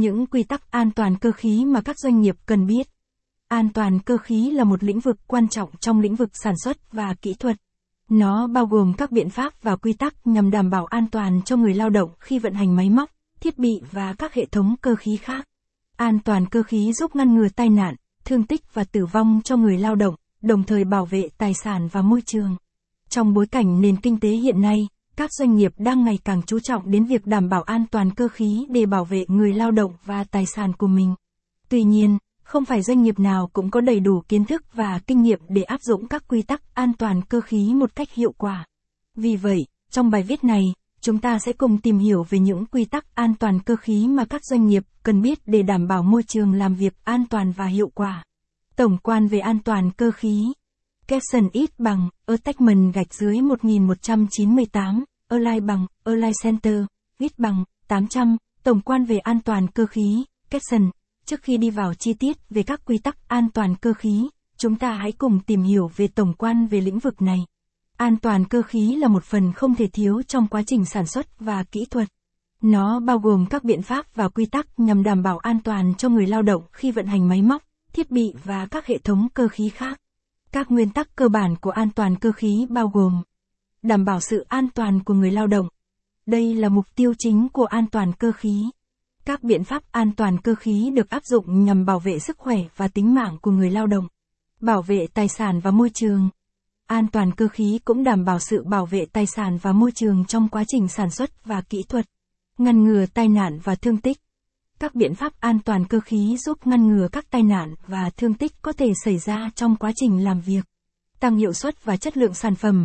Những quy tắc an toàn cơ khí mà các doanh nghiệp cần biết. An toàn cơ khí là một lĩnh vực quan trọng trong lĩnh vực sản xuất và kỹ thuật. Nó bao gồm các biện pháp và quy tắc nhằm đảm bảo an toàn cho người lao động khi vận hành máy móc, thiết bị và các hệ thống cơ khí khác. An toàn cơ khí giúp ngăn ngừa tai nạn, thương tích và tử vong cho người lao động, đồng thời bảo vệ tài sản và môi trường. Trong bối cảnh nền kinh tế hiện nay, các doanh nghiệp đang ngày càng chú trọng đến việc đảm bảo an toàn cơ khí để bảo vệ người lao động và tài sản của mình. Tuy nhiên, không phải doanh nghiệp nào cũng có đầy đủ kiến thức và kinh nghiệm để áp dụng các quy tắc an toàn cơ khí một cách hiệu quả. Vì vậy, trong bài viết này, chúng ta sẽ cùng tìm hiểu về những quy tắc an toàn cơ khí mà các doanh nghiệp cần biết để đảm bảo môi trường làm việc an toàn và hiệu quả. Tổng quan về an toàn cơ khí. Caption ít bằng, attachment gạch dưới 1198, Align bằng, Align Center, ít bằng, 800, tổng quan về an toàn cơ khí, caption. Trước khi đi vào chi tiết về các quy tắc an toàn cơ khí, chúng ta hãy cùng tìm hiểu về tổng quan về lĩnh vực này. An toàn cơ khí là một phần không thể thiếu trong quá trình sản xuất và kỹ thuật. Nó bao gồm các biện pháp và quy tắc nhằm đảm bảo an toàn cho người lao động khi vận hành máy móc, thiết bị và các hệ thống cơ khí khác. Các nguyên tắc cơ bản của an toàn cơ khí bao gồm đảm bảo sự an toàn của người lao động. Đây là mục tiêu chính của an toàn cơ khí. Các biện pháp an toàn cơ khí được áp dụng nhằm bảo vệ sức khỏe và tính mạng của người lao động, bảo vệ tài sản và môi trường. An toàn cơ khí cũng đảm bảo sự bảo vệ tài sản và môi trường trong quá trình sản xuất và kỹ thuật, ngăn ngừa tai nạn và thương tích. Các biện pháp an toàn cơ khí giúp ngăn ngừa các tai nạn và thương tích có thể xảy ra trong quá trình làm việc, tăng hiệu suất và chất lượng sản phẩm.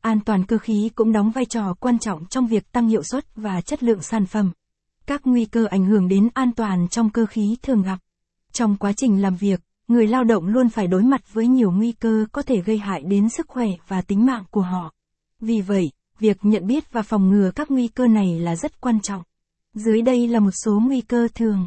An toàn cơ khí cũng đóng vai trò quan trọng trong việc tăng hiệu suất và chất lượng sản phẩm. Các nguy cơ ảnh hưởng đến an toàn trong cơ khí thường gặp. Trong quá trình làm việc, người lao động luôn phải đối mặt với nhiều nguy cơ có thể gây hại đến sức khỏe và tính mạng của họ. Vì vậy, việc nhận biết và phòng ngừa các nguy cơ này là rất quan trọng. Dưới đây là một số nguy cơ thường.